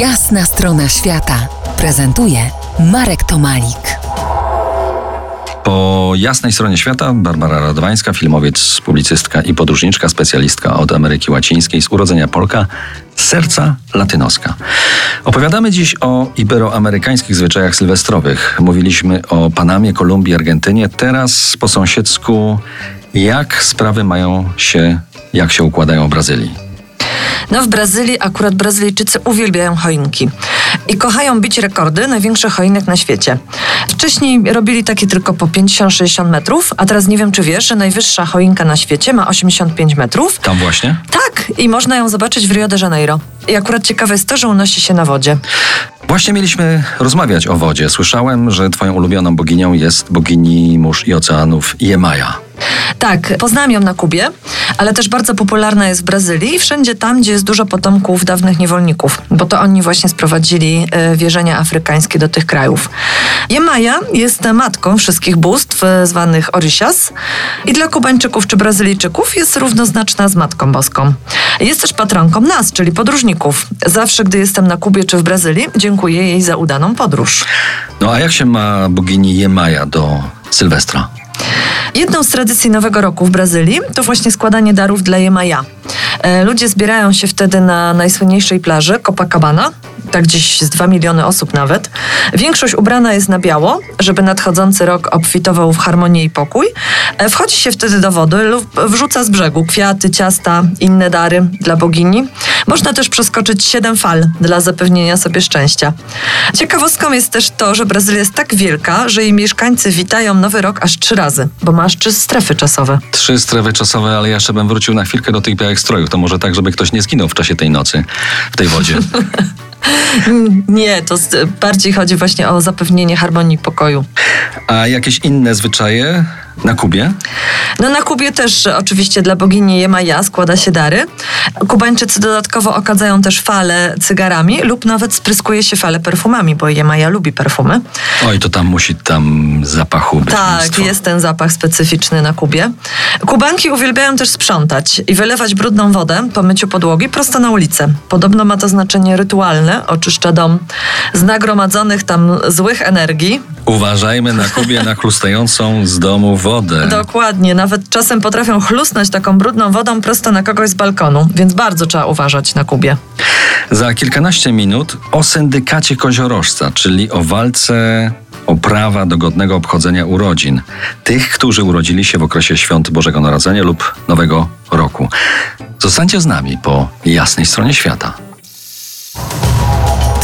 Jasna strona świata prezentuje Marek Tomalik. Po jasnej stronie świata Barbara Radwańska, filmowiec, publicystka i podróżniczka, specjalistka od Ameryki Łacińskiej, z urodzenia Polka, serca latynoska. Opowiadamy dziś o iberoamerykańskich zwyczajach sylwestrowych. Mówiliśmy o Panamie, Kolumbii, Argentynie. Teraz po sąsiedzku, jak sprawy mają się, jak się układają w Brazylii. No w Brazylii akurat Brazylijczycy uwielbiają choinki i kochają bić rekordy największych choinek na świecie. Wcześniej robili takie tylko po 50-60 metrów, a teraz nie wiem czy wiesz, że najwyższa choinka na świecie ma 85 metrów. Tam właśnie? Tak, i można ją zobaczyć w Rio de Janeiro. I akurat ciekawe jest to, że unosi się na wodzie. Właśnie mieliśmy rozmawiać o wodzie. Słyszałem, że twoją ulubioną boginią jest bogini mórz i oceanów Jemaja. Tak, poznałam ją na Kubie, ale też bardzo popularna jest w Brazylii i wszędzie tam, gdzie jest dużo potomków dawnych niewolników, bo to oni właśnie sprowadzili e, wierzenia afrykańskie do tych krajów. Jemaja jest matką wszystkich bóstw e, zwanych Orisias i dla Kubańczyków czy Brazylijczyków jest równoznaczna z Matką Boską. Jest też patronką nas, czyli podróżników. Zawsze, gdy jestem na Kubie czy w Brazylii, dziękuję jej za udaną podróż. No a jak się ma bogini Jemaja do Sylwestra? Jedną z tradycji Nowego Roku w Brazylii to właśnie składanie darów dla Jemaja. E, ludzie zbierają się wtedy na najsłynniejszej plaży Copacabana, tak gdzieś z 2 miliony osób nawet. Większość ubrana jest na biało, żeby nadchodzący rok obfitował w harmonię i pokój. E, wchodzi się wtedy do wody lub wrzuca z brzegu kwiaty, ciasta, inne dary dla bogini. Można też przeskoczyć 7 fal dla zapewnienia sobie szczęścia. Ciekawostką jest też to, że Brazylia jest tak wielka, że jej mieszkańcy witają nowy rok aż trzy razy, bo ma aż trzy strefy czasowe. Trzy strefy czasowe, ale ja jeszcze bym wrócił na chwilkę do tych białych strojów. To może tak, żeby ktoś nie zginął w czasie tej nocy w tej wodzie. Nie, to bardziej chodzi właśnie o zapewnienie harmonii pokoju. A jakieś inne zwyczaje na Kubie? No na Kubie też oczywiście dla bogini Jemaja składa się dary. Kubańczycy dodatkowo okadzają też fale cygarami lub nawet spryskuje się fale perfumami, bo Jemaja lubi perfumy. Oj, to tam musi tam zapachu być Tak, mnóstwo. jest ten zapach specyficzny na Kubie. Kubanki uwielbiają też sprzątać i wylewać brudną wodę po myciu podłogi prosto na ulicę. Podobno ma to znaczenie rytualne, oczyszcza dom z nagromadzonych tam złych energii. Uważajmy na Kubie na chlustającą z domu wodę. Dokładnie, nawet czasem potrafią chlusnąć taką brudną wodą prosto na kogoś z balkonu, więc bardzo trzeba uważać na Kubie. Za kilkanaście minut o syndykacie koziorożca, czyli o walce o prawa do godnego obchodzenia urodzin tych, którzy urodzili się w okresie świąt Bożego Narodzenia lub Nowego Roku. Zostańcie z nami po jasnej stronie świata.